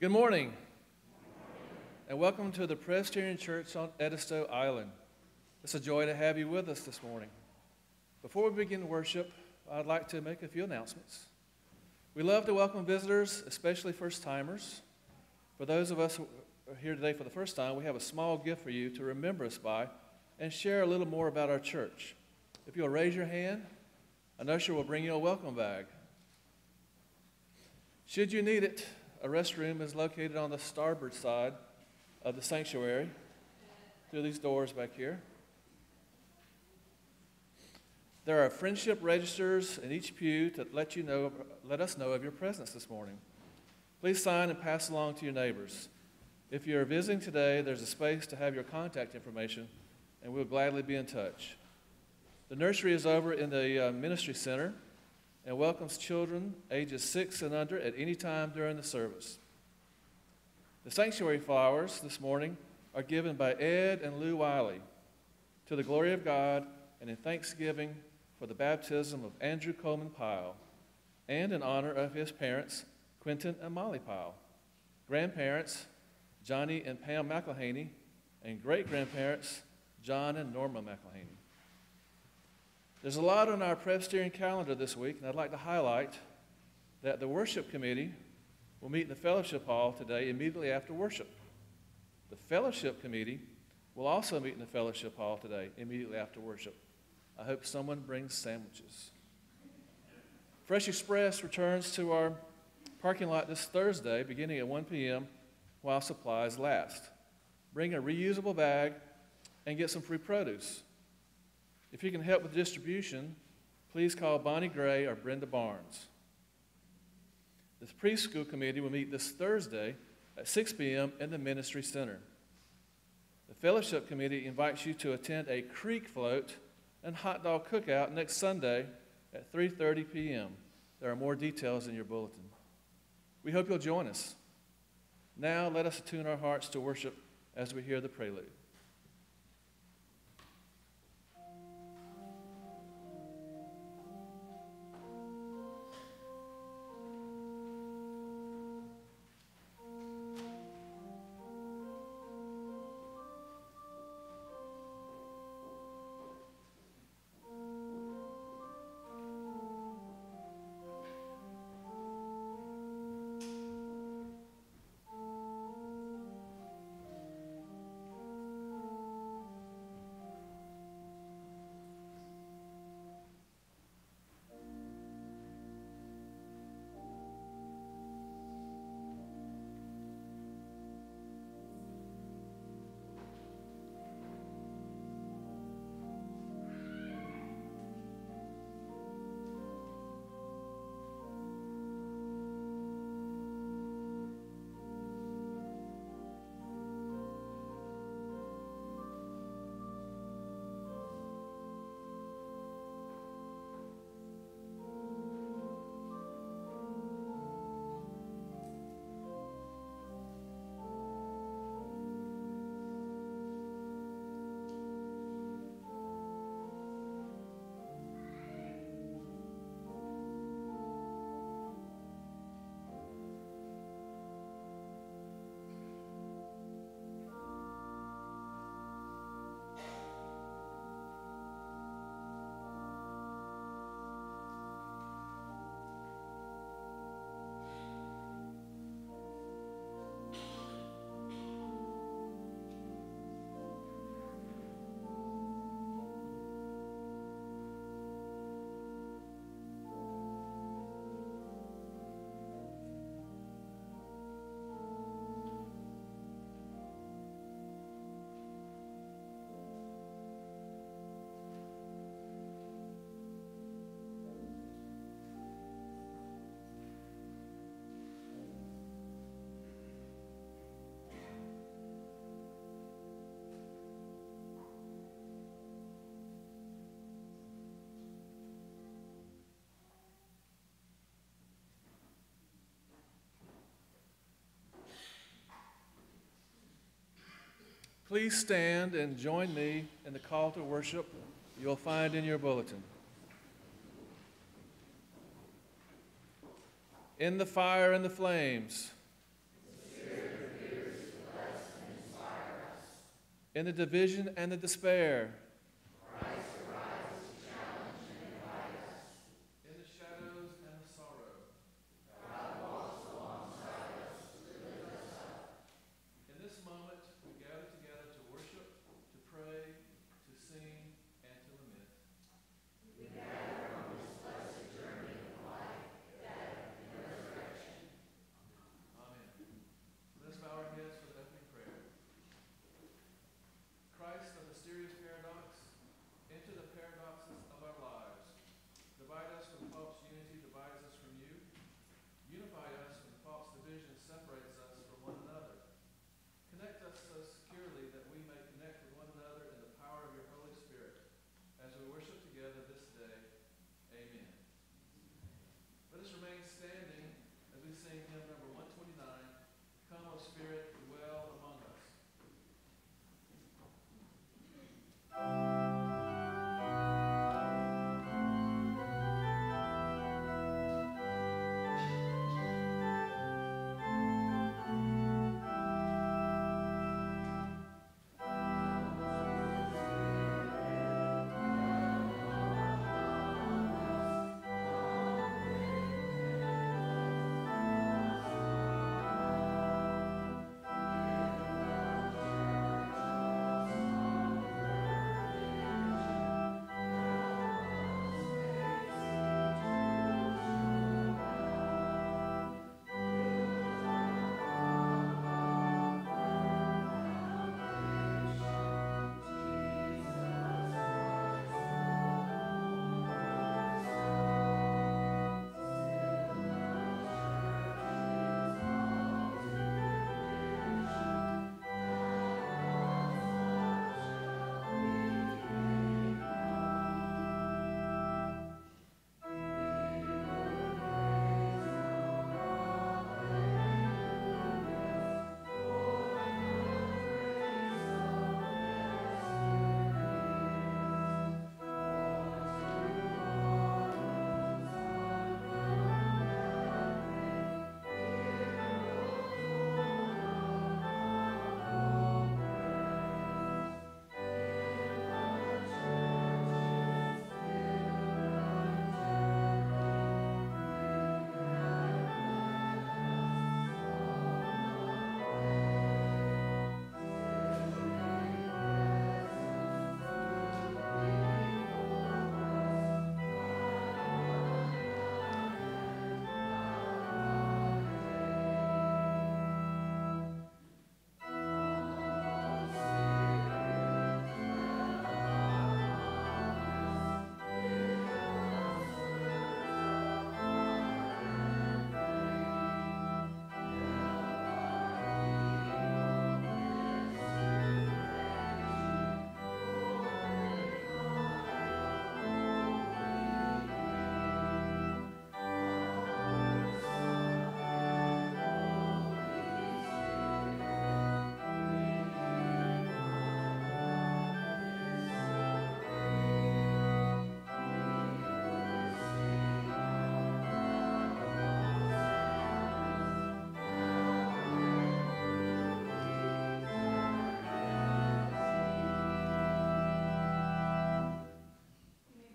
Good morning, and welcome to the Presbyterian Church on Edisto Island. It's a joy to have you with us this morning. Before we begin worship, I'd like to make a few announcements. We love to welcome visitors, especially first timers. For those of us who are here today for the first time, we have a small gift for you to remember us by and share a little more about our church. If you'll raise your hand, an usher will bring you a welcome bag. Should you need it, a restroom is located on the starboard side of the sanctuary through these doors back here. There are friendship registers in each pew to let you know, let us know of your presence this morning. Please sign and pass along to your neighbors. If you're visiting today, there's a space to have your contact information, and we'll gladly be in touch. The nursery is over in the uh, ministry center and welcomes children ages six and under at any time during the service. The sanctuary flowers this morning are given by Ed and Lou Wiley to the glory of God and in thanksgiving for the baptism of Andrew Coleman Pyle and in honor of his parents, Quentin and Molly Pyle, grandparents, Johnny and Pam McElhaney, and great grandparents, John and Norma McElhaney. There's a lot on our Presbyterian calendar this week, and I'd like to highlight that the worship committee will meet in the fellowship hall today immediately after worship. The fellowship committee will also meet in the fellowship hall today immediately after worship. I hope someone brings sandwiches. Fresh Express returns to our parking lot this Thursday beginning at 1 p.m. while supplies last. Bring a reusable bag and get some free produce. If you can help with distribution, please call Bonnie Gray or Brenda Barnes. This preschool committee will meet this Thursday at 6 p.m. in the Ministry Center. The fellowship committee invites you to attend a creek float and hot dog cookout next Sunday at 3:30 p.m. There are more details in your bulletin. We hope you'll join us. Now let us attune our hearts to worship as we hear the prelude. Please stand and join me in the call to worship you'll find in your bulletin. In the fire and the flames, in the division and the despair,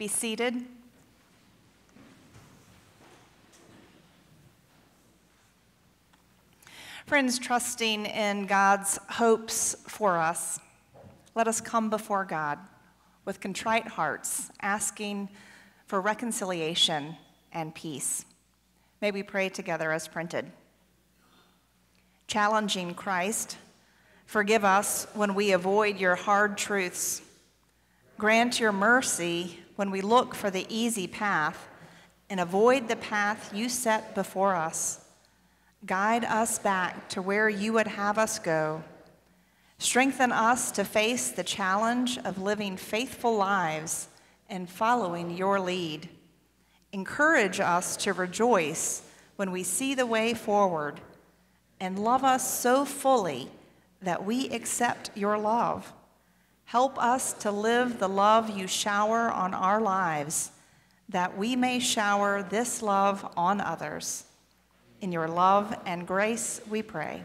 Be seated. Friends, trusting in God's hopes for us, let us come before God with contrite hearts, asking for reconciliation and peace. May we pray together as printed. Challenging Christ, forgive us when we avoid your hard truths. Grant your mercy when we look for the easy path and avoid the path you set before us. Guide us back to where you would have us go. Strengthen us to face the challenge of living faithful lives and following your lead. Encourage us to rejoice when we see the way forward and love us so fully that we accept your love. Help us to live the love you shower on our lives, that we may shower this love on others. In your love and grace we pray.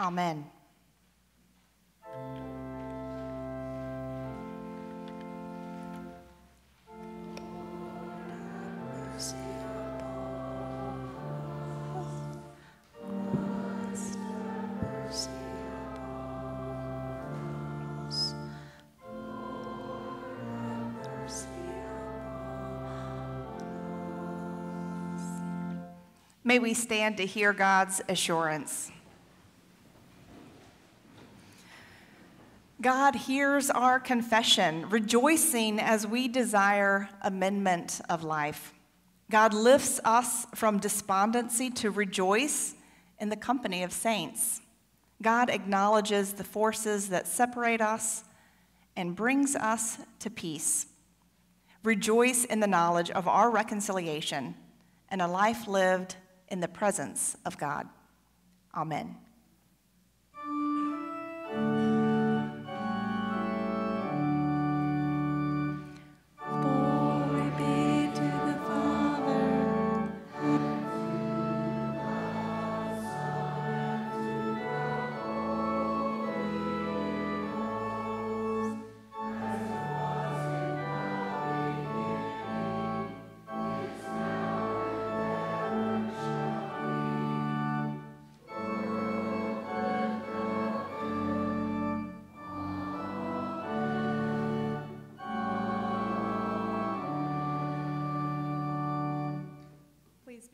Amen. May we stand to hear God's assurance. God hears our confession, rejoicing as we desire amendment of life. God lifts us from despondency to rejoice in the company of saints. God acknowledges the forces that separate us and brings us to peace. Rejoice in the knowledge of our reconciliation and a life lived in the presence of God. Amen.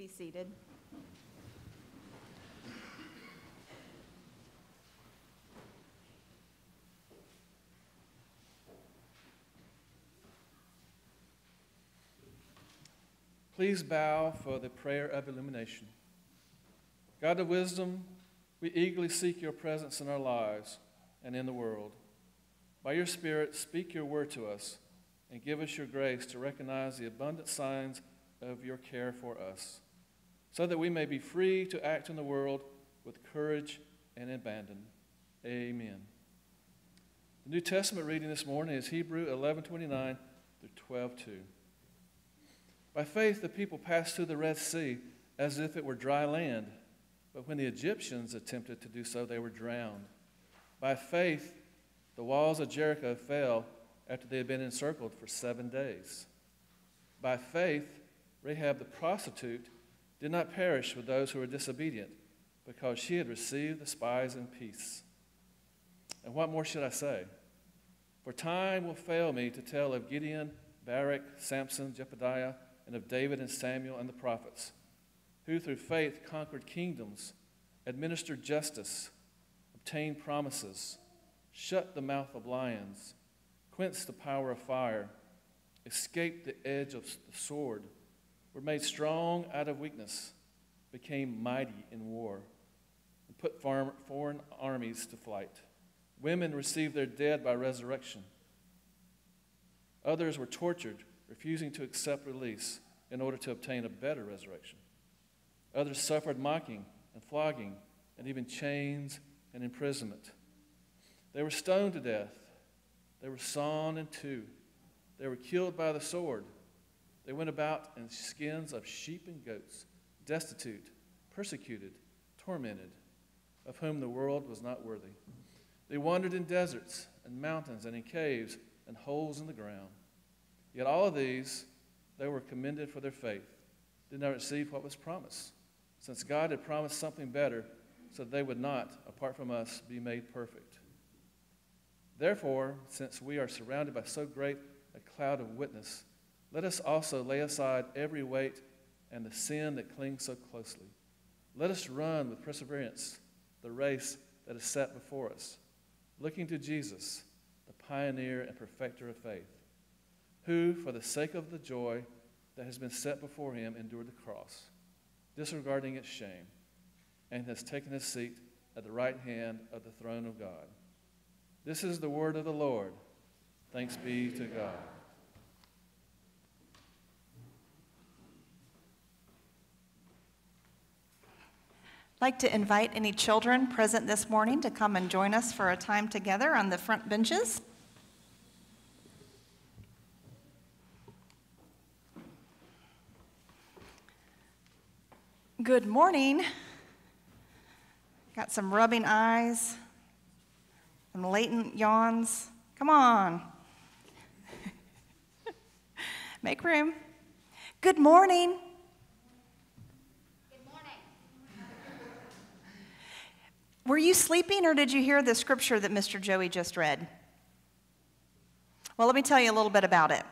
Be seated. Please bow for the prayer of illumination. God of wisdom, we eagerly seek your presence in our lives and in the world. By your Spirit, speak your word to us and give us your grace to recognize the abundant signs of your care for us, so that we may be free to act in the world with courage and abandon. Amen. The New Testament reading this morning is Hebrew 11:29 through 12:2. By faith, the people passed through the Red Sea as if it were dry land, but when the Egyptians attempted to do so, they were drowned. By faith, the walls of Jericho fell after they had been encircled for seven days. By faith, Rahab the prostitute did not perish with those who were disobedient, because she had received the spies in peace. And what more should I say? For time will fail me to tell of Gideon, Barak, Samson, Jebediah, and of David and Samuel and the prophets, who through faith conquered kingdoms, administered justice, obtained promises, shut the mouth of lions, quenched the power of fire, escaped the edge of the sword, were made strong out of weakness, became mighty in war, and put foreign armies to flight. Women received their dead by resurrection. Others were tortured refusing to accept release in order to obtain a better resurrection. Others suffered mocking and flogging and even chains and imprisonment. They were stoned to death. They were sawn in two. They were killed by the sword. They went about in skins of sheep and goats, destitute, persecuted, tormented, of whom the world was not worthy. They wandered in deserts and mountains and in caves and holes in the ground. Yet all of these, they were commended for their faith, did not receive what was promised, since God had promised something better, so that they would not, apart from us, be made perfect. Therefore, since we are surrounded by so great a cloud of witness, let us also lay aside every weight and the sin that clings so closely. Let us run with perseverance the race that is set before us, looking to Jesus, the pioneer and perfecter of faith who, for the sake of the joy that has been set before him, endured the cross, disregarding its shame, and has taken his seat at the right hand of the throne of God. This is the word of the Lord. Thanks be to God. I'd like to invite any children present this morning to come and join us for a time together on the front benches. Good morning. Got some rubbing eyes, some latent yawns. Come on. Make room. Good morning. Good morning. Were you sleeping or did you hear the scripture that Mr. Joey just read? Well, let me tell you a little bit about it.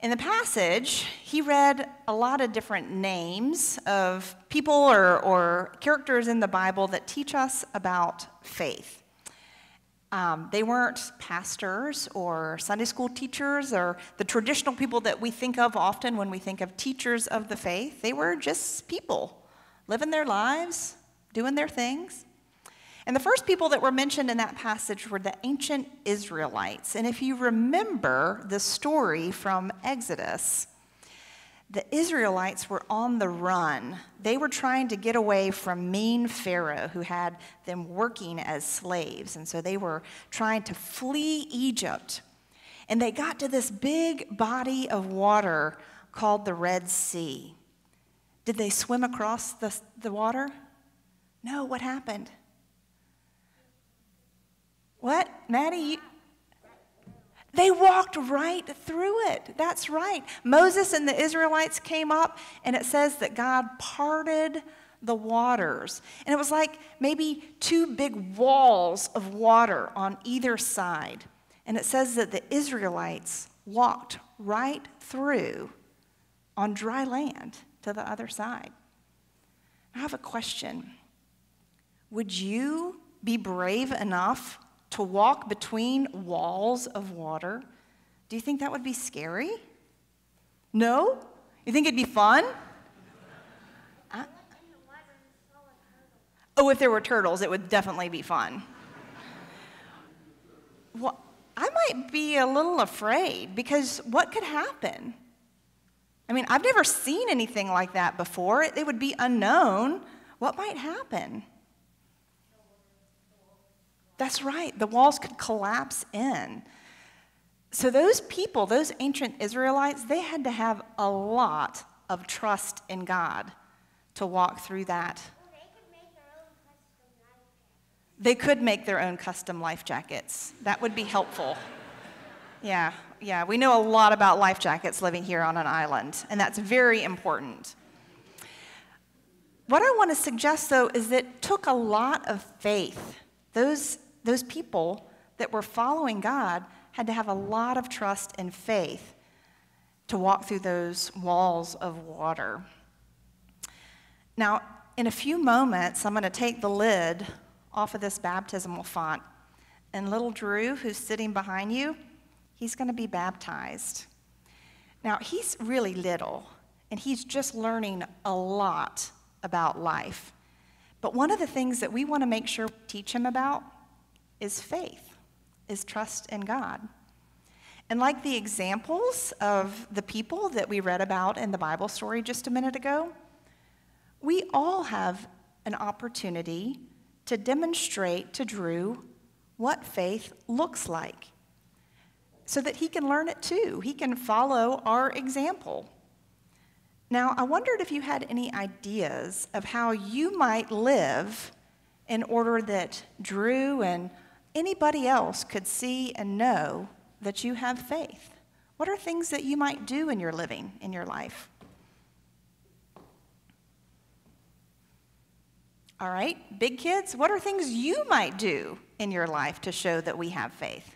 In the passage, he read a lot of different names of people or, or characters in the Bible that teach us about faith. Um, they weren't pastors or Sunday school teachers or the traditional people that we think of often when we think of teachers of the faith. They were just people living their lives, doing their things. And the first people that were mentioned in that passage were the ancient Israelites. And if you remember the story from Exodus, the Israelites were on the run. They were trying to get away from mean Pharaoh who had them working as slaves. And so they were trying to flee Egypt. And they got to this big body of water called the Red Sea. Did they swim across the, the water? No, what happened? What? Maddie? You... They walked right through it. That's right. Moses and the Israelites came up, and it says that God parted the waters. And it was like maybe two big walls of water on either side. And it says that the Israelites walked right through on dry land to the other side. I have a question. Would you be brave enough to walk between walls of water, do you think that would be scary? No? You think it'd be fun? Uh, oh, if there were turtles, it would definitely be fun. Well, I might be a little afraid because what could happen? I mean, I've never seen anything like that before. It, it would be unknown. What might happen? That's right, the walls could collapse in. So, those people, those ancient Israelites, they had to have a lot of trust in God to walk through that. they could make their own custom life jackets. That would be helpful. Yeah, yeah, we know a lot about life jackets living here on an island, and that's very important. What I want to suggest, though, is that it took a lot of faith. Those those people that were following God had to have a lot of trust and faith to walk through those walls of water. Now, in a few moments, I'm going to take the lid off of this baptismal font. And little Drew, who's sitting behind you, he's going to be baptized. Now, he's really little, and he's just learning a lot about life. But one of the things that we want to make sure we teach him about is faith, is trust in God. And like the examples of the people that we read about in the Bible story just a minute ago, we all have an opportunity to demonstrate to Drew what faith looks like so that he can learn it too. He can follow our example. Now, I wondered if you had any ideas of how you might live in order that Drew and anybody else could see and know that you have faith? What are things that you might do in your living, in your life? All right, big kids, what are things you might do in your life to show that we have faith?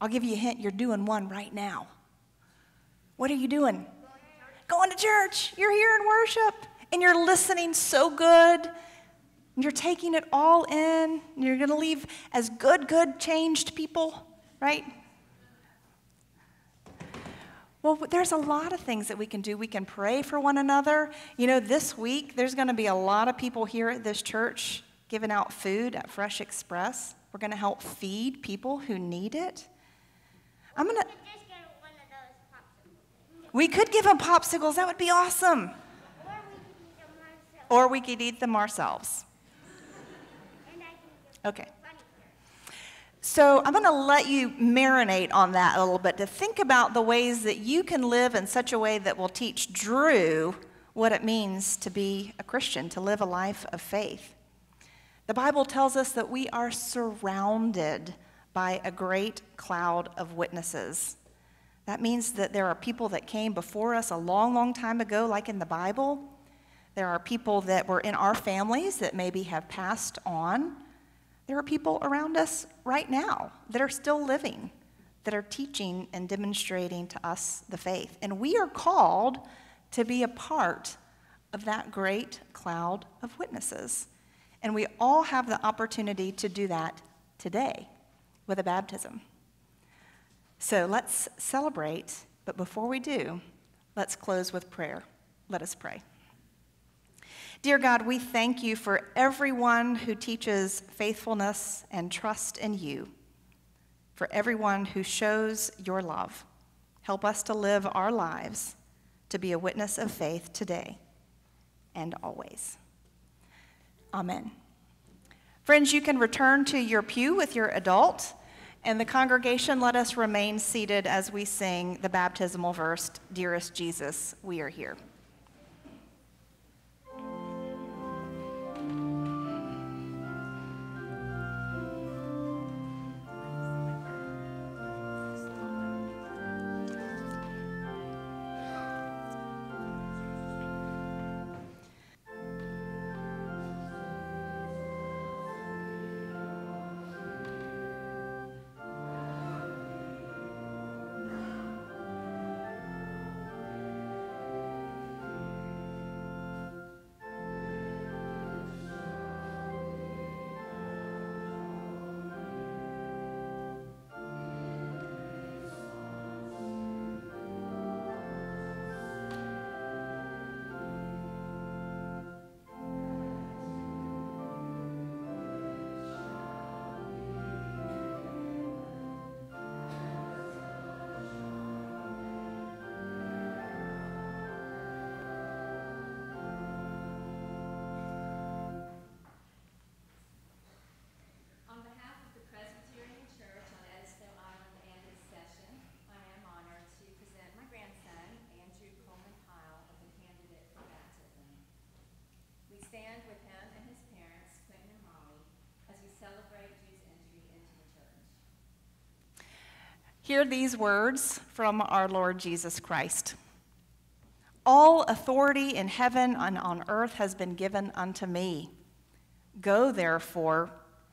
I'll give you a hint, you're doing one right now. What are you doing? Going to church. You're here in worship and you're listening so good you're taking it all in. You're going to leave as good, good, changed people, right? Well, there's a lot of things that we can do. We can pray for one another. You know, this week, there's going to be a lot of people here at this church giving out food at Fresh Express. We're going to help feed people who need it. I'm going to. We could give them popsicles. That would be awesome. Or we could eat them ourselves. Okay. So I'm going to let you marinate on that a little bit to think about the ways that you can live in such a way that will teach Drew what it means to be a Christian, to live a life of faith. The Bible tells us that we are surrounded by a great cloud of witnesses. That means that there are people that came before us a long, long time ago, like in the Bible. There are people that were in our families that maybe have passed on. There are people around us right now that are still living, that are teaching and demonstrating to us the faith. And we are called to be a part of that great cloud of witnesses. And we all have the opportunity to do that today with a baptism. So let's celebrate, but before we do, let's close with prayer. Let us pray. Dear God, we thank you for everyone who teaches faithfulness and trust in you, for everyone who shows your love. Help us to live our lives to be a witness of faith today and always. Amen. Friends, you can return to your pew with your adult, and the congregation let us remain seated as we sing the baptismal verse, Dearest Jesus, we are here. Hear these words from our Lord Jesus Christ. All authority in heaven and on earth has been given unto me. Go, therefore,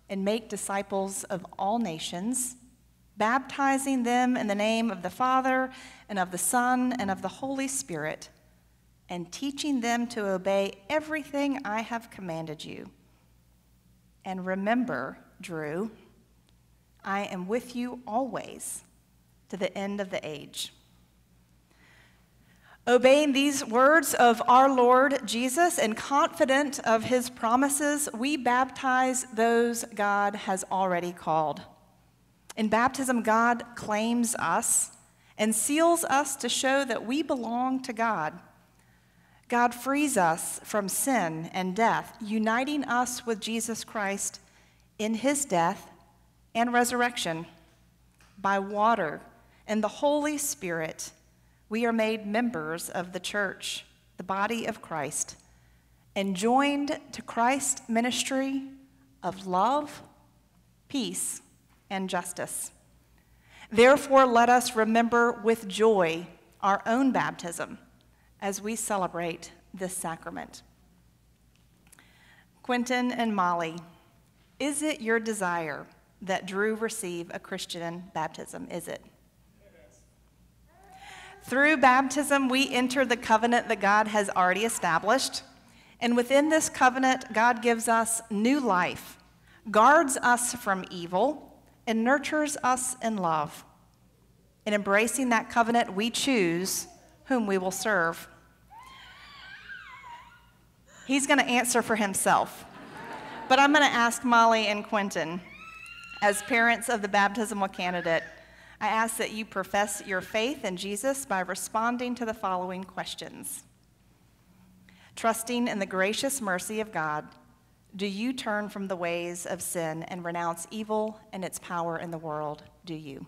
and make disciples of all nations, baptizing them in the name of the Father, and of the Son, and of the Holy Spirit, and teaching them to obey everything I have commanded you. And remember, Drew, I am with you always to the end of the age. Obeying these words of our Lord Jesus and confident of his promises, we baptize those God has already called. In baptism, God claims us and seals us to show that we belong to God. God frees us from sin and death, uniting us with Jesus Christ in his death and resurrection. By water and the Holy Spirit, we are made members of the church, the body of Christ, and joined to Christ's ministry of love, peace, and justice. Therefore, let us remember with joy our own baptism as we celebrate this sacrament. Quentin and Molly, is it your desire that Drew receive a Christian baptism? Is it? Through baptism, we enter the covenant that God has already established. And within this covenant, God gives us new life, guards us from evil, and nurtures us in love. In embracing that covenant, we choose whom we will serve. He's going to answer for himself. But I'm going to ask Molly and Quentin, as parents of the baptismal candidate, I ask that you profess your faith in Jesus by responding to the following questions. Trusting in the gracious mercy of God, do you turn from the ways of sin and renounce evil and its power in the world? Do you?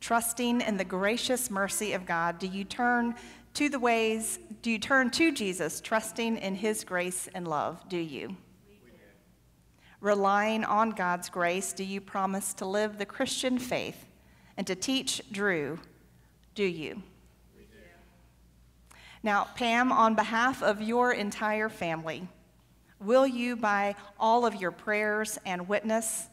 Trusting in the gracious mercy of God, do you turn to the ways, do you turn to Jesus, trusting in his grace and love? Do you? Relying on God's grace, do you promise to live the Christian faith and to teach Drew? Do you? Now, Pam, on behalf of your entire family, will you, by all of your prayers and witness,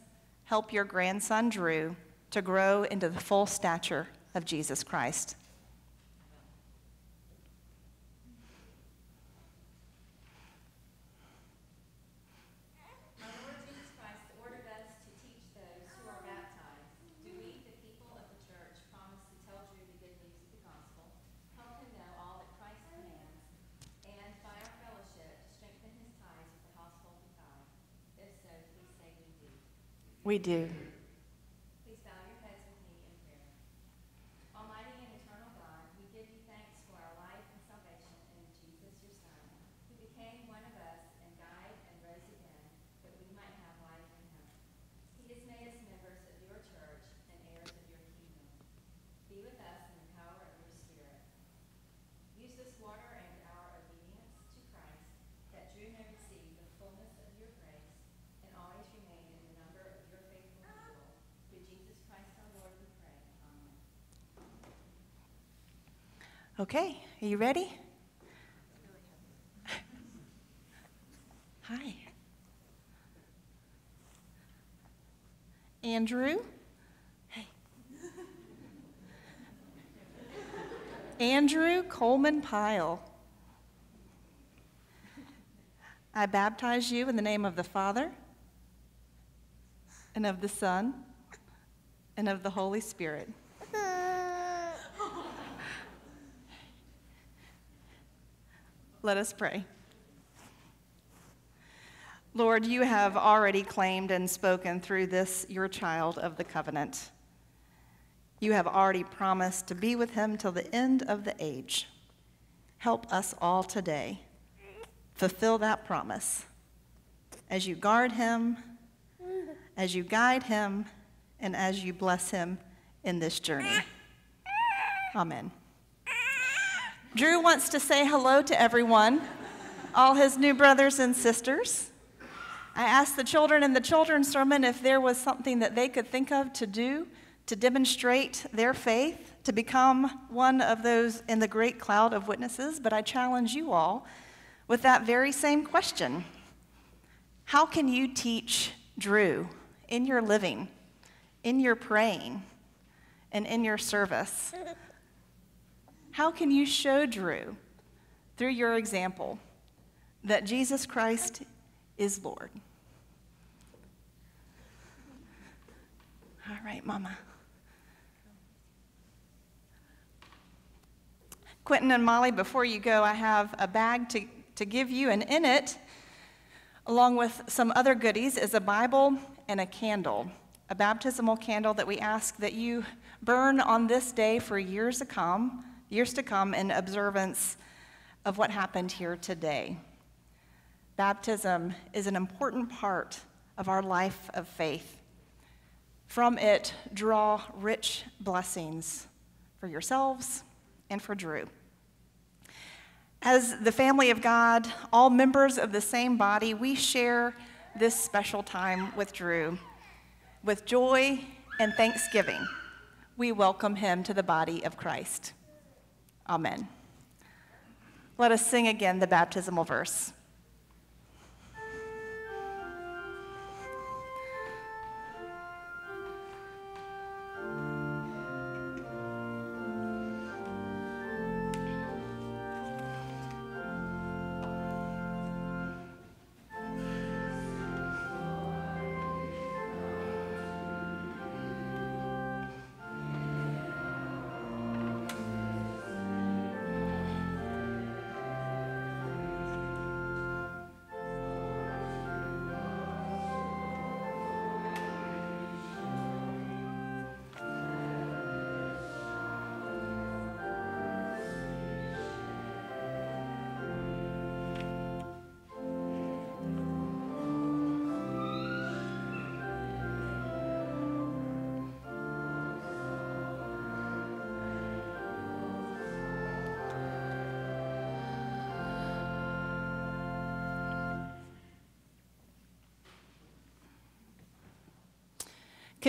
help your grandson Drew to grow into the full stature of Jesus Christ? Our Lord Jesus Christ ordered us to teach those who are baptized. Do we, the people of the church, promise to tell Drew the good news of the gospel, help him know all that Christ commands, and by our fellowship, strengthen his ties with the household of God? If so, please say we do. We do. Please bow your heads with me in prayer. Almighty and eternal God, we give you thanks for our life and salvation in Jesus, your Son, who became one of us and died and rose again, that we might have life in him. He has made us members of your church and heirs of your kingdom. Be with us in the power of your Spirit. Use this water and our obedience to Christ, that Drew may receive the fullness of your grace and always remain in the number of your faithful people. Through Jesus Christ our Lord, we pray. Amen. Okay, are you ready? Hi. Andrew? Hey. Andrew Coleman Pyle. I baptize you in the name of the Father, and of the Son, and of the Holy Spirit. Let us pray. Lord, you have already claimed and spoken through this, your child of the covenant. You have already promised to be with him till the end of the age. Help us all today fulfill that promise as you guard him, as you guide him, and as you bless him in this journey. Amen. Drew wants to say hello to everyone, all his new brothers and sisters. I asked the children in the children's sermon if there was something that they could think of to do to demonstrate their faith, to become one of those in the great cloud of witnesses, but I challenge you all with that very same question How can you teach Drew in your living, in your praying, and in your service? How can you show Drew, through your example, that Jesus Christ is Lord? All right, Mama. Quentin and Molly, before you go, I have a bag to, to give you, and in it, along with some other goodies, is a Bible and a candle, a baptismal candle that we ask that you burn on this day for years to come, years to come in observance of what happened here today. Baptism is an important part of our life of faith. From it, draw rich blessings for yourselves and for Drew. As the family of God, all members of the same body, we share this special time with Drew. With joy and thanksgiving, we welcome him to the body of Christ. Amen. Let us sing again the baptismal verse.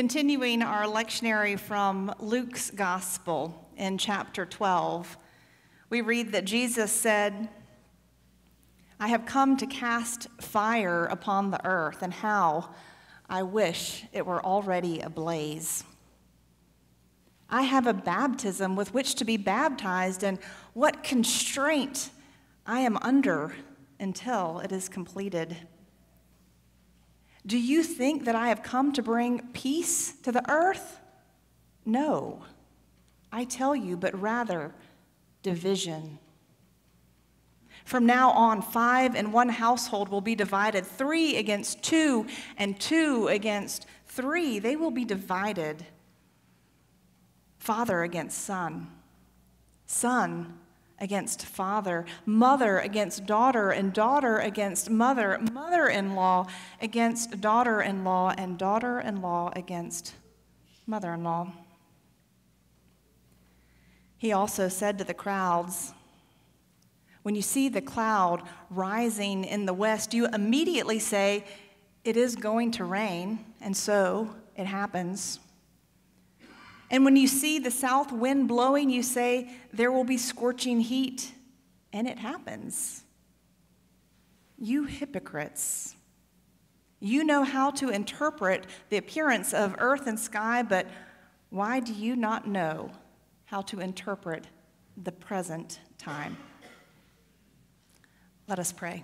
Continuing our lectionary from Luke's Gospel in chapter 12, we read that Jesus said, I have come to cast fire upon the earth, and how I wish it were already ablaze. I have a baptism with which to be baptized, and what constraint I am under until it is completed. Do you think that I have come to bring peace to the earth? No, I tell you, but rather division. From now on, five in one household will be divided, three against two, and two against three. They will be divided. Father against son, son against father, mother against daughter, and daughter against mother, mother in law against daughter in law, and daughter in law against mother in law. He also said to the crowds, When you see the cloud rising in the west, you immediately say, It is going to rain, and so it happens. And when you see the south wind blowing, you say, There will be scorching heat. And it happens. You hypocrites. You know how to interpret the appearance of earth and sky, but why do you not know how to interpret the present time? Let us pray.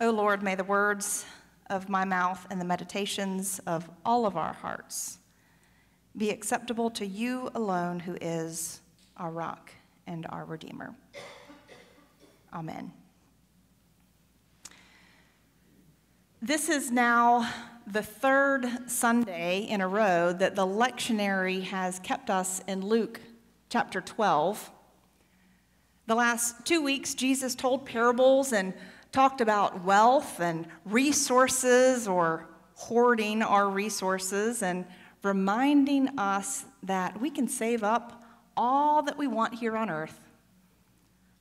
O oh Lord, may the words of my mouth and the meditations of all of our hearts be acceptable to you alone, who is our rock and our Redeemer. Amen. This is now the third Sunday in a row that the lectionary has kept us in Luke chapter 12. The last two weeks, Jesus told parables and talked about wealth and resources or hoarding our resources and reminding us that we can save up all that we want here on earth,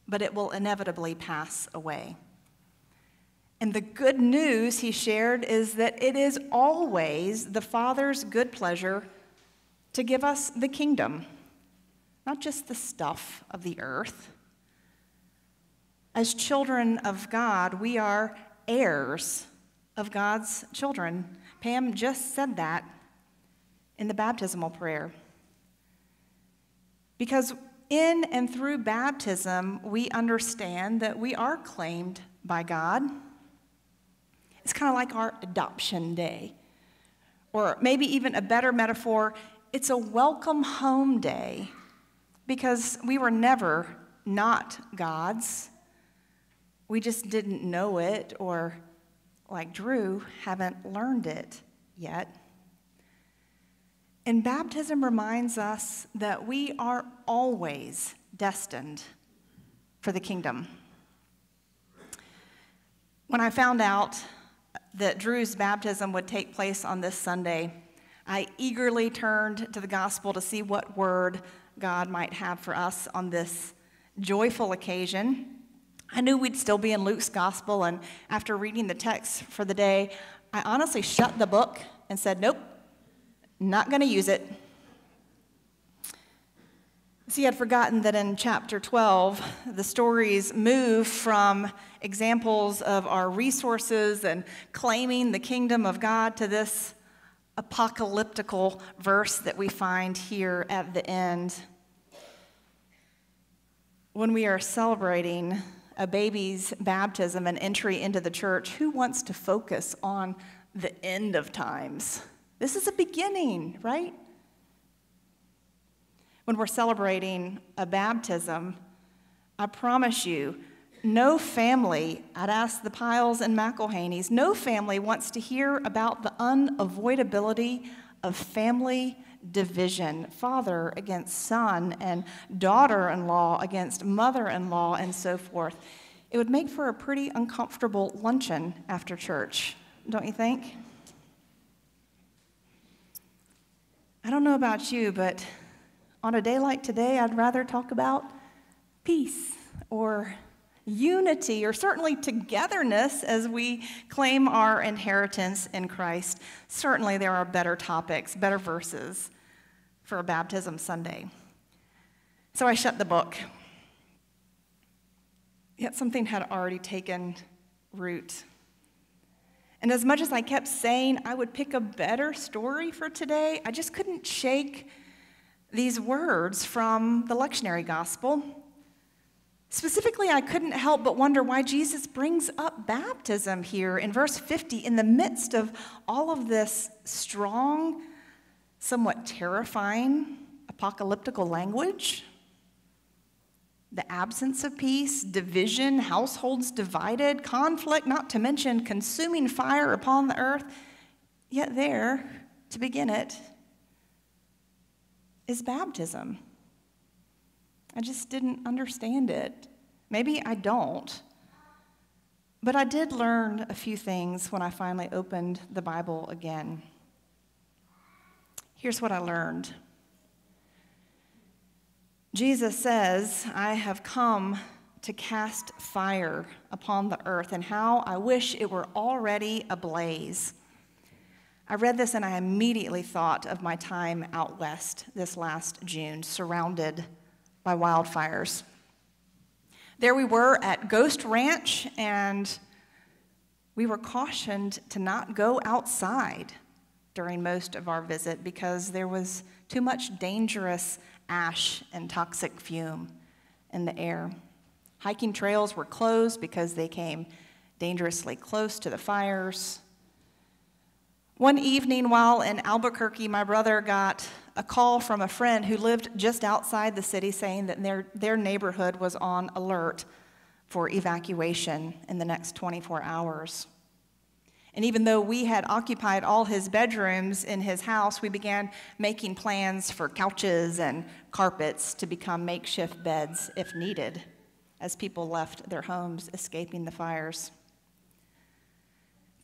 but it will inevitably pass away. And the good news he shared is that it is always the Father's good pleasure to give us the kingdom, not just the stuff of the earth as children of God, we are heirs of God's children. Pam just said that in the baptismal prayer. Because in and through baptism, we understand that we are claimed by God. It's kind of like our adoption day. Or maybe even a better metaphor, it's a welcome home day because we were never not God's. We just didn't know it, or like Drew, haven't learned it yet. And baptism reminds us that we are always destined for the kingdom. When I found out that Drew's baptism would take place on this Sunday, I eagerly turned to the gospel to see what word God might have for us on this joyful occasion. I knew we'd still be in Luke's gospel, and after reading the text for the day, I honestly shut the book and said, Nope, not going to use it. See, I'd forgotten that in chapter 12, the stories move from examples of our resources and claiming the kingdom of God to this apocalyptical verse that we find here at the end. When we are celebrating a baby's baptism and entry into the church, who wants to focus on the end of times? This is a beginning, right? When we're celebrating a baptism, I promise you, no family, I'd ask the Piles and McElhaney's, no family wants to hear about the unavoidability of family division father against son, and daughter in law against mother in law, and so forth. It would make for a pretty uncomfortable luncheon after church, don't you think? I don't know about you, but on a day like today, I'd rather talk about peace or unity or certainly togetherness as we claim our inheritance in Christ. Certainly, there are better topics, better verses for a baptism Sunday. So I shut the book. Yet something had already taken root. And as much as I kept saying I would pick a better story for today, I just couldn't shake these words from the lectionary gospel. Specifically, I couldn't help but wonder why Jesus brings up baptism here in verse 50 in the midst of all of this strong, somewhat terrifying, apocalyptical language. The absence of peace, division, households divided, conflict, not to mention consuming fire upon the earth. Yet, there, to begin it, is baptism. I just didn't understand it. Maybe I don't. But I did learn a few things when I finally opened the Bible again. Here's what I learned Jesus says, I have come to cast fire upon the earth, and how I wish it were already ablaze. I read this and I immediately thought of my time out west this last June, surrounded by wildfires. There we were at Ghost Ranch, and we were cautioned to not go outside during most of our visit because there was too much dangerous ash and toxic fume in the air. Hiking trails were closed because they came dangerously close to the fires. One evening while in Albuquerque, my brother got a call from a friend who lived just outside the city saying that their, their neighborhood was on alert for evacuation in the next 24 hours. And even though we had occupied all his bedrooms in his house, we began making plans for couches and carpets to become makeshift beds if needed as people left their homes escaping the fires.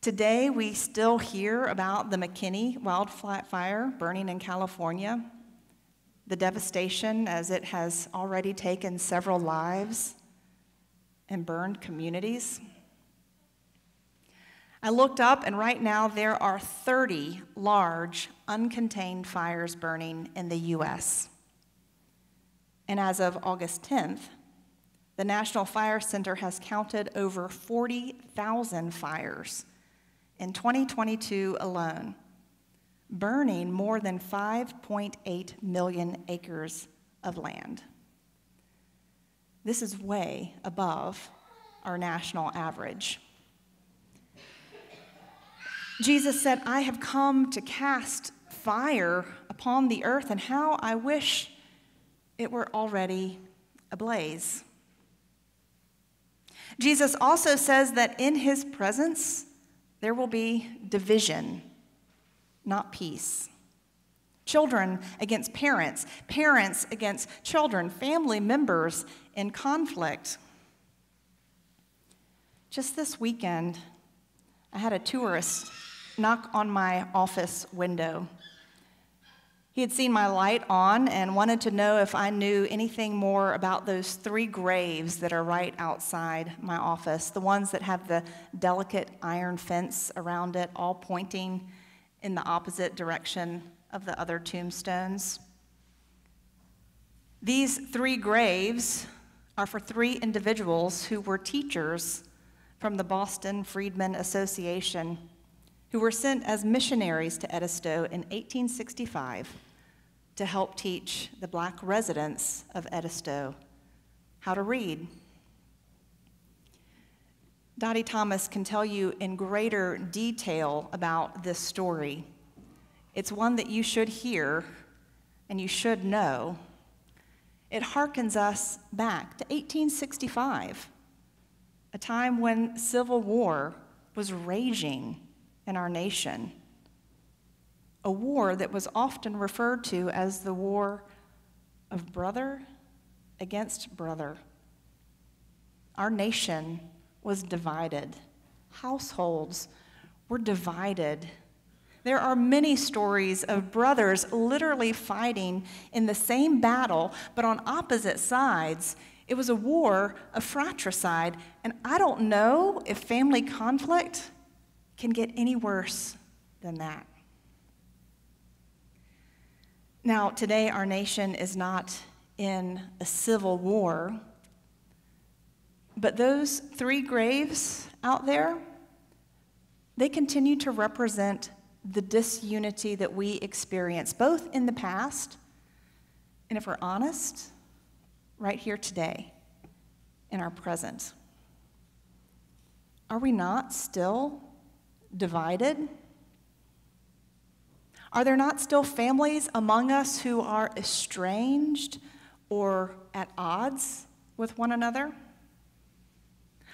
Today, we still hear about the McKinney wildfire burning in California, the devastation as it has already taken several lives and burned communities. I looked up, and right now there are 30 large, uncontained fires burning in the U.S. And as of August 10th, the National Fire Center has counted over 40,000 fires in 2022 alone, burning more than 5.8 million acres of land. This is way above our national average. Jesus said, I have come to cast fire upon the earth, and how I wish it were already ablaze. Jesus also says that in his presence, there will be division, not peace. Children against parents, parents against children, family members in conflict. Just this weekend, I had a tourist knock on my office window. He had seen my light on and wanted to know if I knew anything more about those three graves that are right outside my office, the ones that have the delicate iron fence around it, all pointing in the opposite direction of the other tombstones. These three graves are for three individuals who were teachers from the Boston Freedmen Association, who were sent as missionaries to Edisto in 1865 to help teach the black residents of Edisto how to read. Dottie Thomas can tell you in greater detail about this story. It's one that you should hear and you should know. It harkens us back to 1865, a time when civil war was raging in our nation a war that was often referred to as the war of brother against brother. Our nation was divided, households were divided. There are many stories of brothers literally fighting in the same battle, but on opposite sides It was a war of fratricide, and I don't know if family conflict can get any worse than that. Now, today, our nation is not in a civil war, but those three graves out there, they continue to represent the disunity that we experience, both in the past and, if we're honest, right here today in our present. Are we not still divided? Are there not still families among us who are estranged or at odds with one another?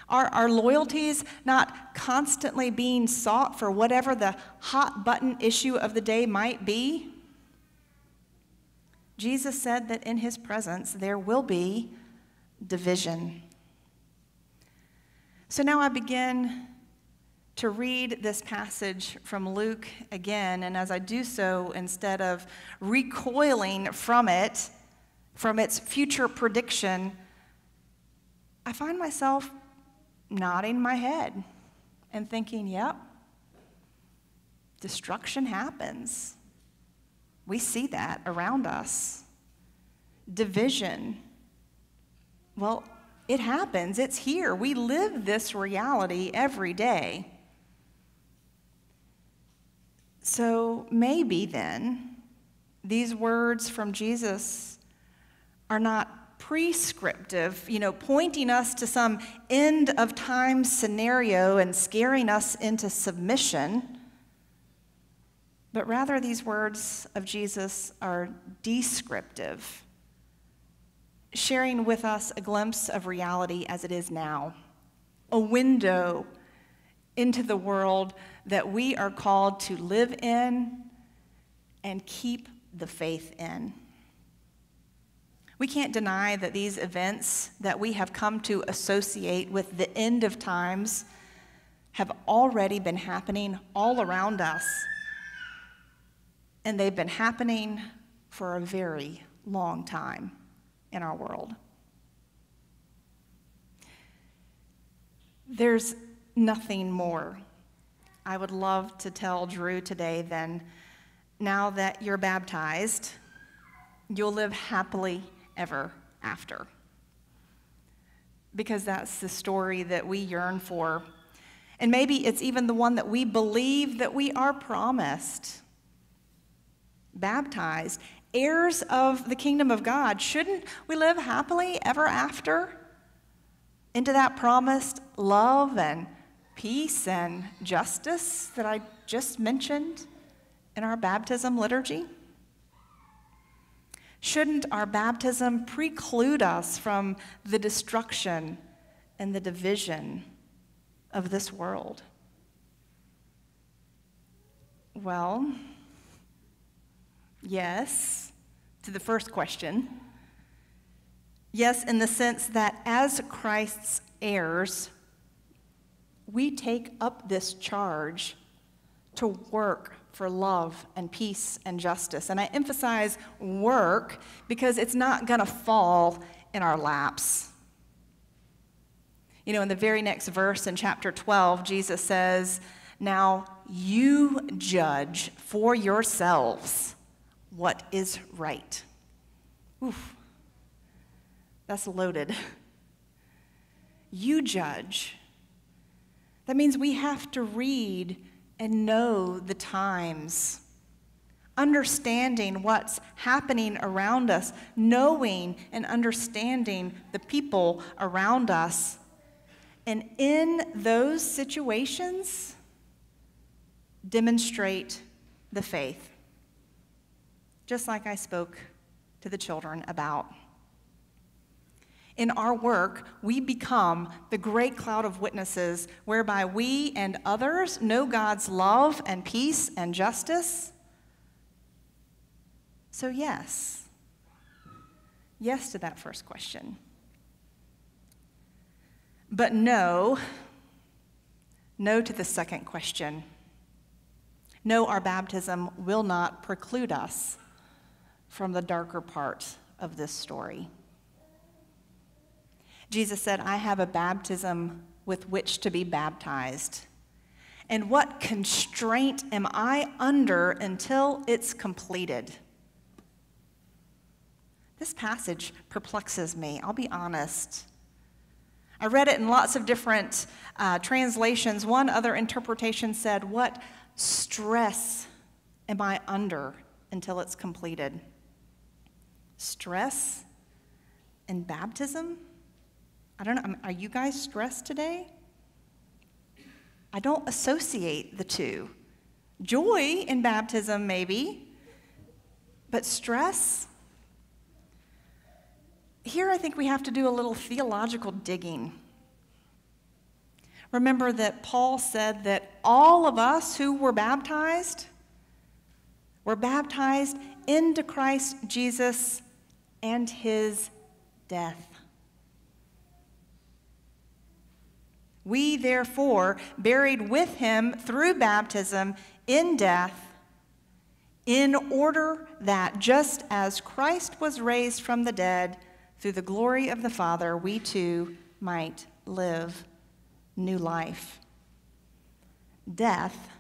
Are our loyalties not constantly being sought for whatever the hot button issue of the day might be? Jesus said that in his presence there will be division. So now I begin to read this passage from Luke again, and as I do so, instead of recoiling from it, from its future prediction, I find myself nodding my head and thinking, yep, destruction happens. We see that around us. Division. Well, it happens, it's here. We live this reality every day. So maybe then, these words from Jesus are not prescriptive, you know, pointing us to some end of time scenario and scaring us into submission. But rather, these words of Jesus are descriptive, sharing with us a glimpse of reality as it is now, a window into the world that we are called to live in and keep the faith in. We can't deny that these events that we have come to associate with the end of times have already been happening all around us. And they've been happening for a very long time in our world. There's nothing more I would love to tell Drew today then, now that you're baptized, you'll live happily ever after. Because that's the story that we yearn for. And maybe it's even the one that we believe that we are promised. Baptized, heirs of the kingdom of God. Shouldn't we live happily ever after? Into that promised love and peace and justice that I just mentioned in our baptism liturgy? Shouldn't our baptism preclude us from the destruction and the division of this world? Well, yes, to the first question. Yes, in the sense that as Christ's heirs, we take up this charge to work for love and peace and justice. And I emphasize work because it's not going to fall in our laps. You know, in the very next verse in chapter 12, Jesus says, Now you judge for yourselves what is right. Oof, that's loaded. You judge that means we have to read and know the times, understanding what's happening around us, knowing and understanding the people around us. And in those situations, demonstrate the faith, just like I spoke to the children about. In our work, we become the great cloud of witnesses whereby we and others know God's love and peace and justice. So, yes. Yes to that first question. But no, no to the second question. No, our baptism will not preclude us from the darker part of this story. Jesus said, I have a baptism with which to be baptized. And what constraint am I under until it's completed? This passage perplexes me, I'll be honest. I read it in lots of different uh, translations. One other interpretation said, What stress am I under until it's completed? Stress and baptism? I don't know. Are you guys stressed today? I don't associate the two. Joy in baptism, maybe, but stress? Here, I think we have to do a little theological digging. Remember that Paul said that all of us who were baptized were baptized into Christ Jesus and his death. We, therefore, buried with him through baptism in death, in order that just as Christ was raised from the dead through the glory of the Father, we too might live new life. Death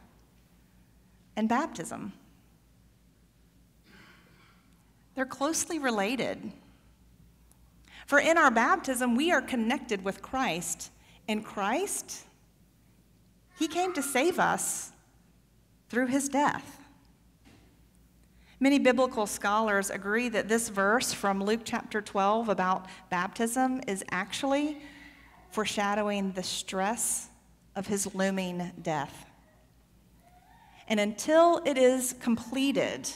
and baptism. They're closely related. For in our baptism, we are connected with Christ in Christ, He came to save us through His death. Many biblical scholars agree that this verse from Luke chapter 12 about baptism is actually foreshadowing the stress of his looming death. And until it is completed,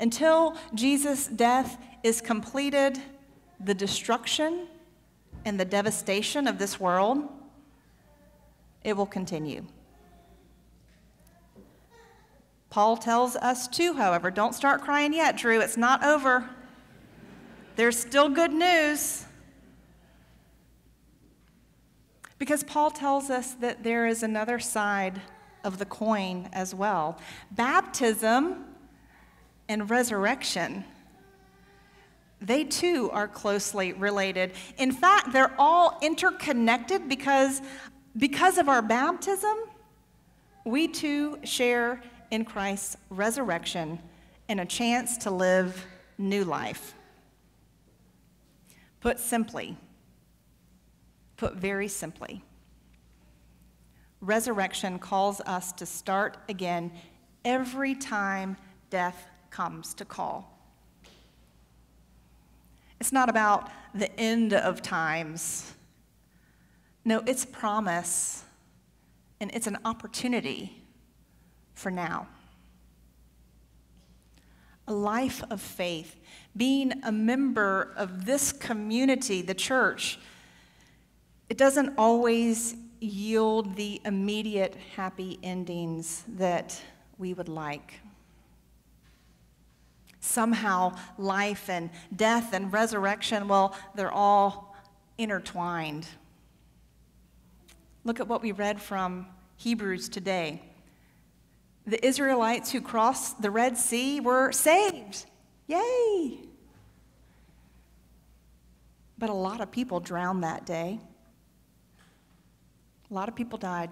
until Jesus' death is completed, the destruction and the devastation of this world, it will continue. Paul tells us too, however, don't start crying yet, Drew. It's not over. There's still good news. Because Paul tells us that there is another side of the coin as well baptism and resurrection they too are closely related. In fact, they're all interconnected because, because of our baptism, we too share in Christ's resurrection and a chance to live new life. Put simply, put very simply, resurrection calls us to start again every time death comes to call. It's not about the end of times. No, it's promise, and it's an opportunity for now. A life of faith, being a member of this community, the church, it doesn't always yield the immediate happy endings that we would like somehow life and death and resurrection, well, they're all intertwined. Look at what we read from Hebrews today. The Israelites who crossed the Red Sea were saved. Yay! But a lot of people drowned that day. A lot of people died.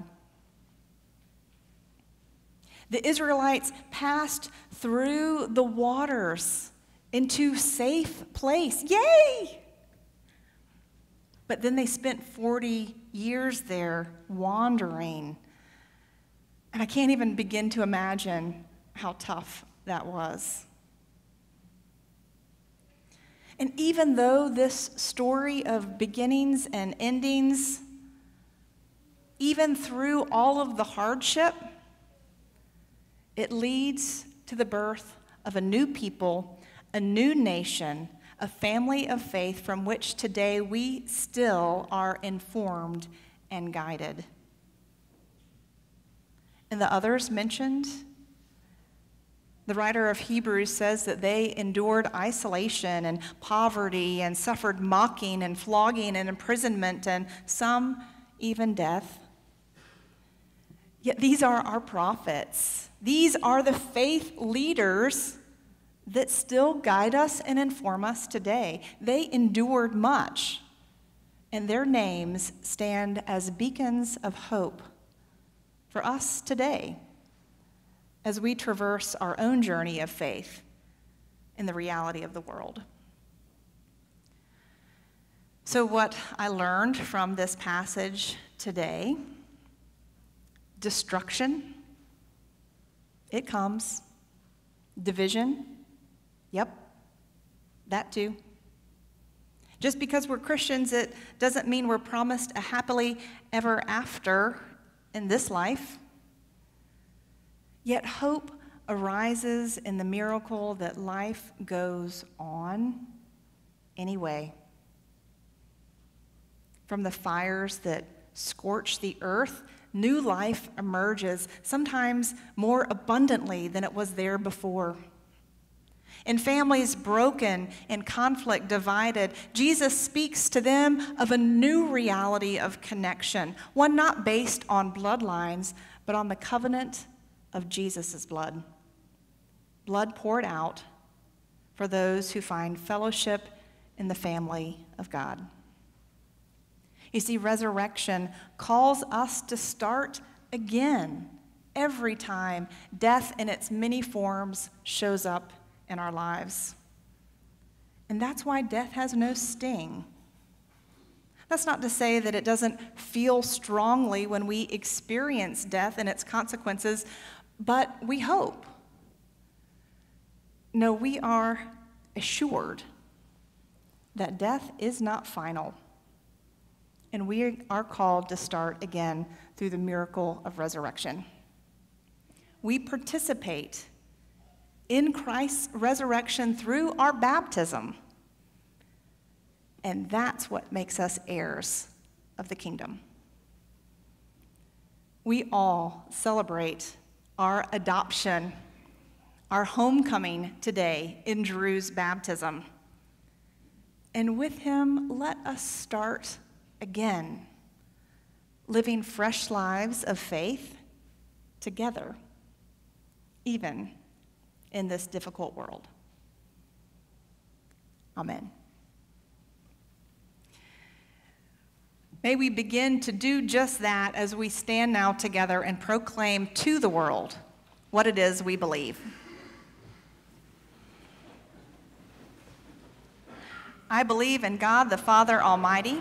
The Israelites passed through the waters into safe place. Yay! But then they spent 40 years there wandering. And I can't even begin to imagine how tough that was. And even though this story of beginnings and endings, even through all of the hardship, it leads to the birth of a new people, a new nation, a family of faith from which today we still are informed and guided. And the others mentioned, the writer of Hebrews says that they endured isolation and poverty and suffered mocking and flogging and imprisonment and some even death. Yet these are our prophets. These are the faith leaders that still guide us and inform us today. They endured much. and their names stand as beacons of hope for us today as we traverse our own journey of faith in the reality of the world. So, what I learned from this passage today destruction, it comes. Division, yep, that too. Just because we're Christians, it doesn't mean we're promised a happily ever after in this life. Yet hope arises in the miracle that life goes on anyway. From the fires that scorch the earth, new life emerges, sometimes more abundantly than it was there before. In families broken, in conflict divided, Jesus speaks to them of a new reality of connection, one not based on bloodlines, but on the covenant of Jesus' blood. Blood poured out for those who find fellowship in the family of God. You see, resurrection calls us to start again every time death in its many forms shows up in our lives. And that's why death has no sting. That's not to say that it doesn't feel strongly when we experience death and its consequences, but we hope. No, we are assured that death is not final and we are called to start again through the miracle of resurrection. We participate in Christ's resurrection through our baptism, and that's what makes us heirs of the kingdom. We all celebrate our adoption, our homecoming today in Drew's baptism. And with him, let us start again, living fresh lives of faith together, even in this difficult world. Amen. May we begin to do just that as we stand now together and proclaim to the world what it is we believe. I believe in God the Father Almighty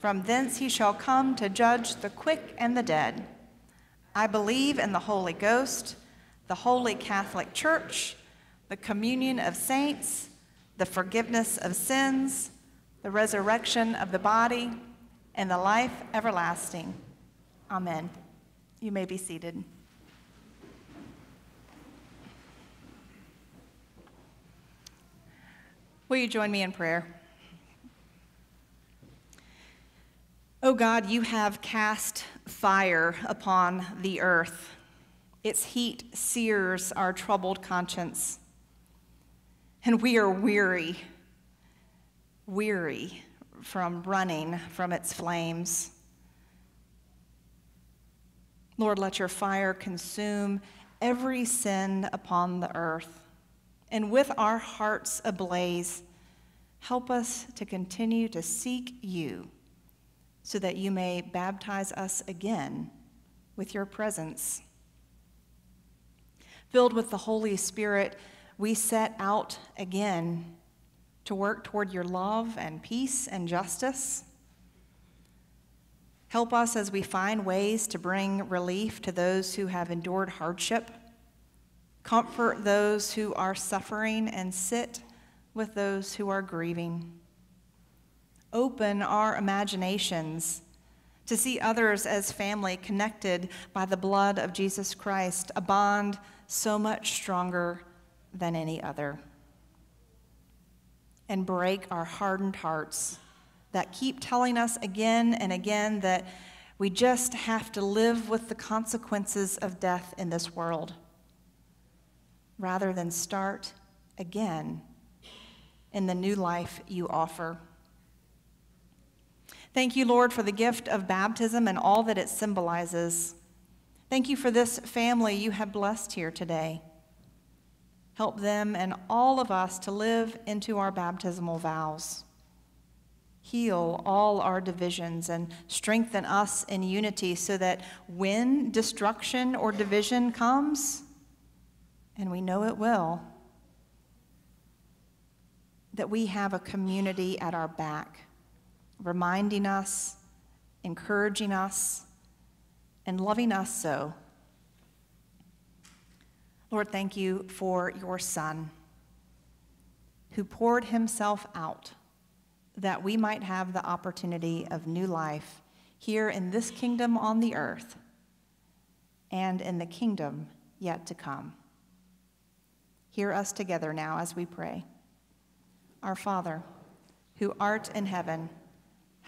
From thence he shall come to judge the quick and the dead. I believe in the Holy Ghost, the holy Catholic Church, the communion of saints, the forgiveness of sins, the resurrection of the body, and the life everlasting. Amen. You may be seated. Will you join me in prayer? O oh God, you have cast fire upon the earth. Its heat sears our troubled conscience. And we are weary, weary from running from its flames. Lord, let your fire consume every sin upon the earth. And with our hearts ablaze, help us to continue to seek you so that you may baptize us again with your presence. Filled with the Holy Spirit, we set out again to work toward your love and peace and justice. Help us as we find ways to bring relief to those who have endured hardship. Comfort those who are suffering and sit with those who are grieving open our imaginations to see others as family connected by the blood of Jesus Christ, a bond so much stronger than any other. And break our hardened hearts that keep telling us again and again that we just have to live with the consequences of death in this world rather than start again in the new life you offer. Thank you, Lord, for the gift of baptism and all that it symbolizes. Thank you for this family you have blessed here today. Help them and all of us to live into our baptismal vows. Heal all our divisions and strengthen us in unity so that when destruction or division comes, and we know it will, that we have a community at our back, reminding us, encouraging us, and loving us so. Lord, thank you for your Son who poured himself out that we might have the opportunity of new life here in this kingdom on the earth and in the kingdom yet to come. Hear us together now as we pray. Our Father, who art in heaven,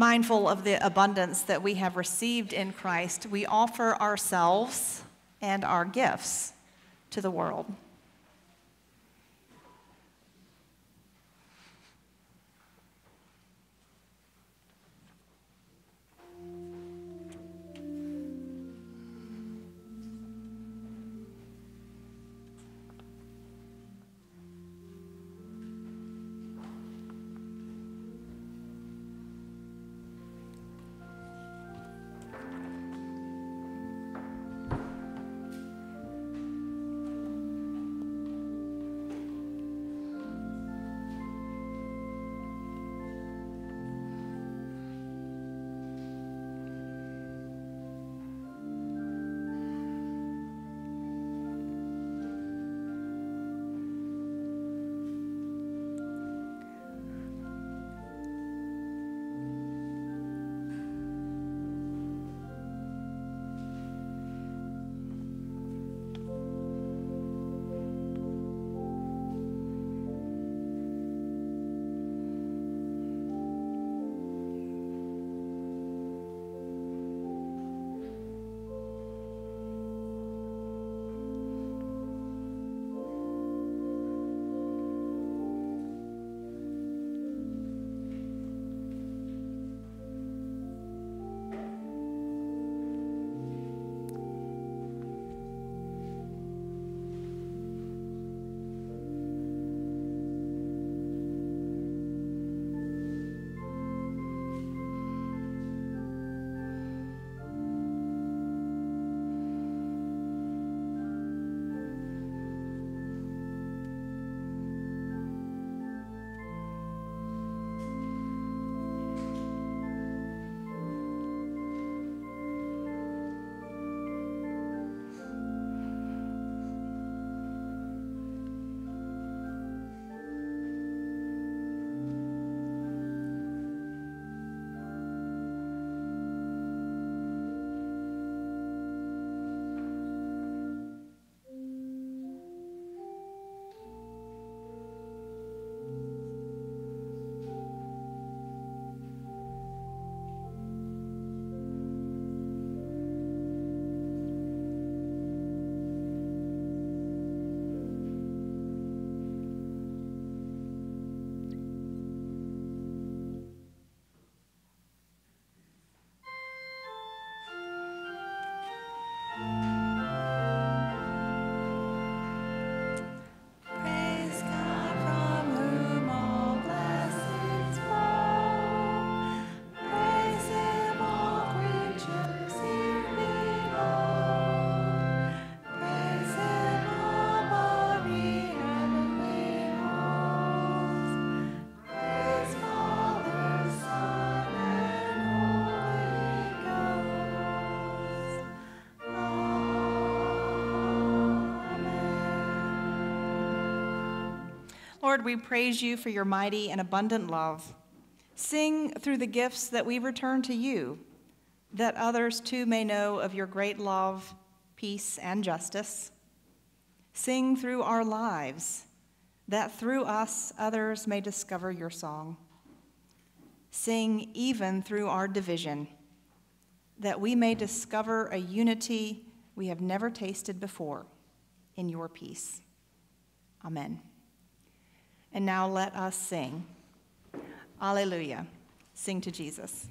Mindful of the abundance that we have received in Christ, we offer ourselves and our gifts to the world. Lord, we praise you for your mighty and abundant love. Sing through the gifts that we return to you, that others too may know of your great love, peace, and justice. Sing through our lives, that through us others may discover your song. Sing even through our division, that we may discover a unity we have never tasted before in your peace. Amen. And now let us sing. Alleluia. Sing to Jesus.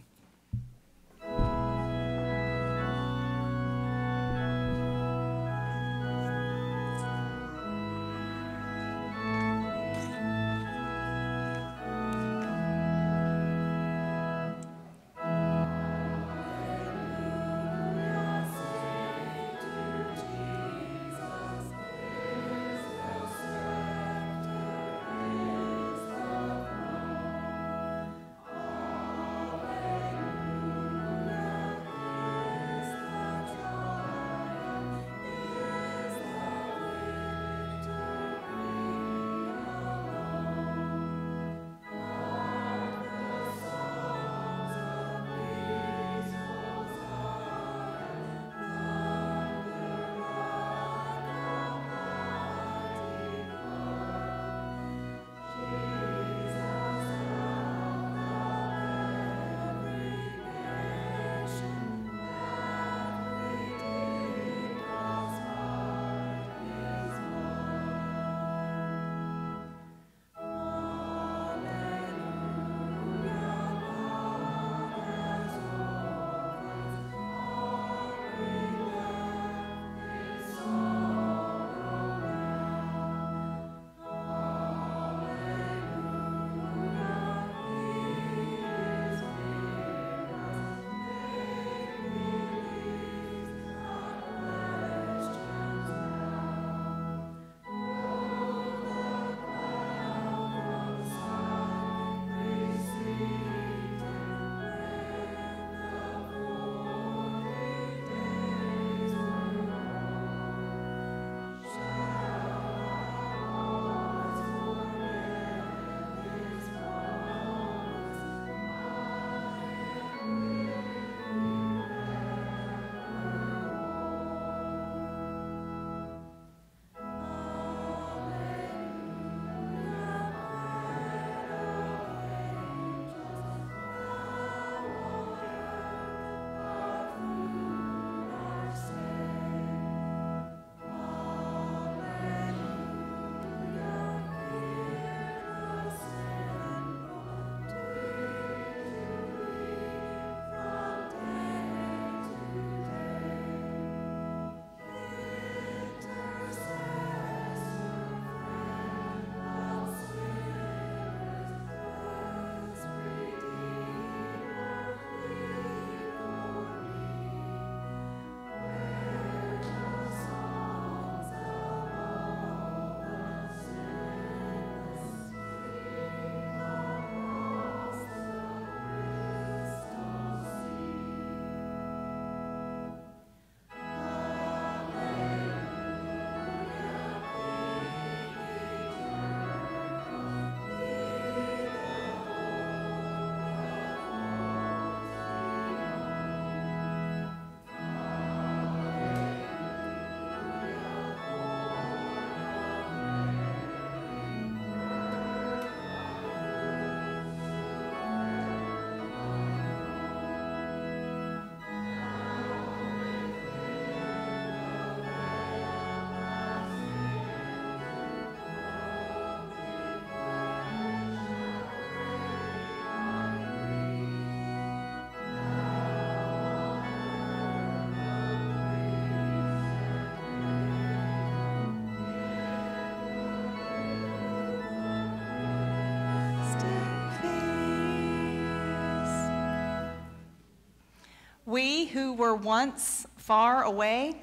Who were once far away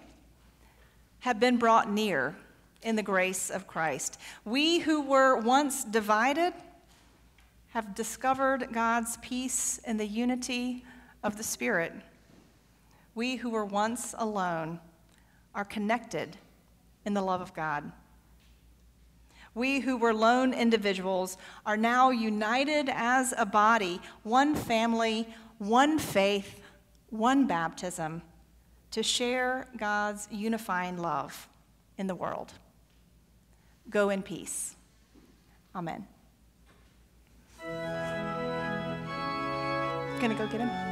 have been brought near in the grace of Christ. We who were once divided have discovered God's peace in the unity of the Spirit. We who were once alone are connected in the love of God. We who were lone individuals are now united as a body, one family, one faith, one baptism, to share God's unifying love in the world. Go in peace. Amen. Gonna go get him?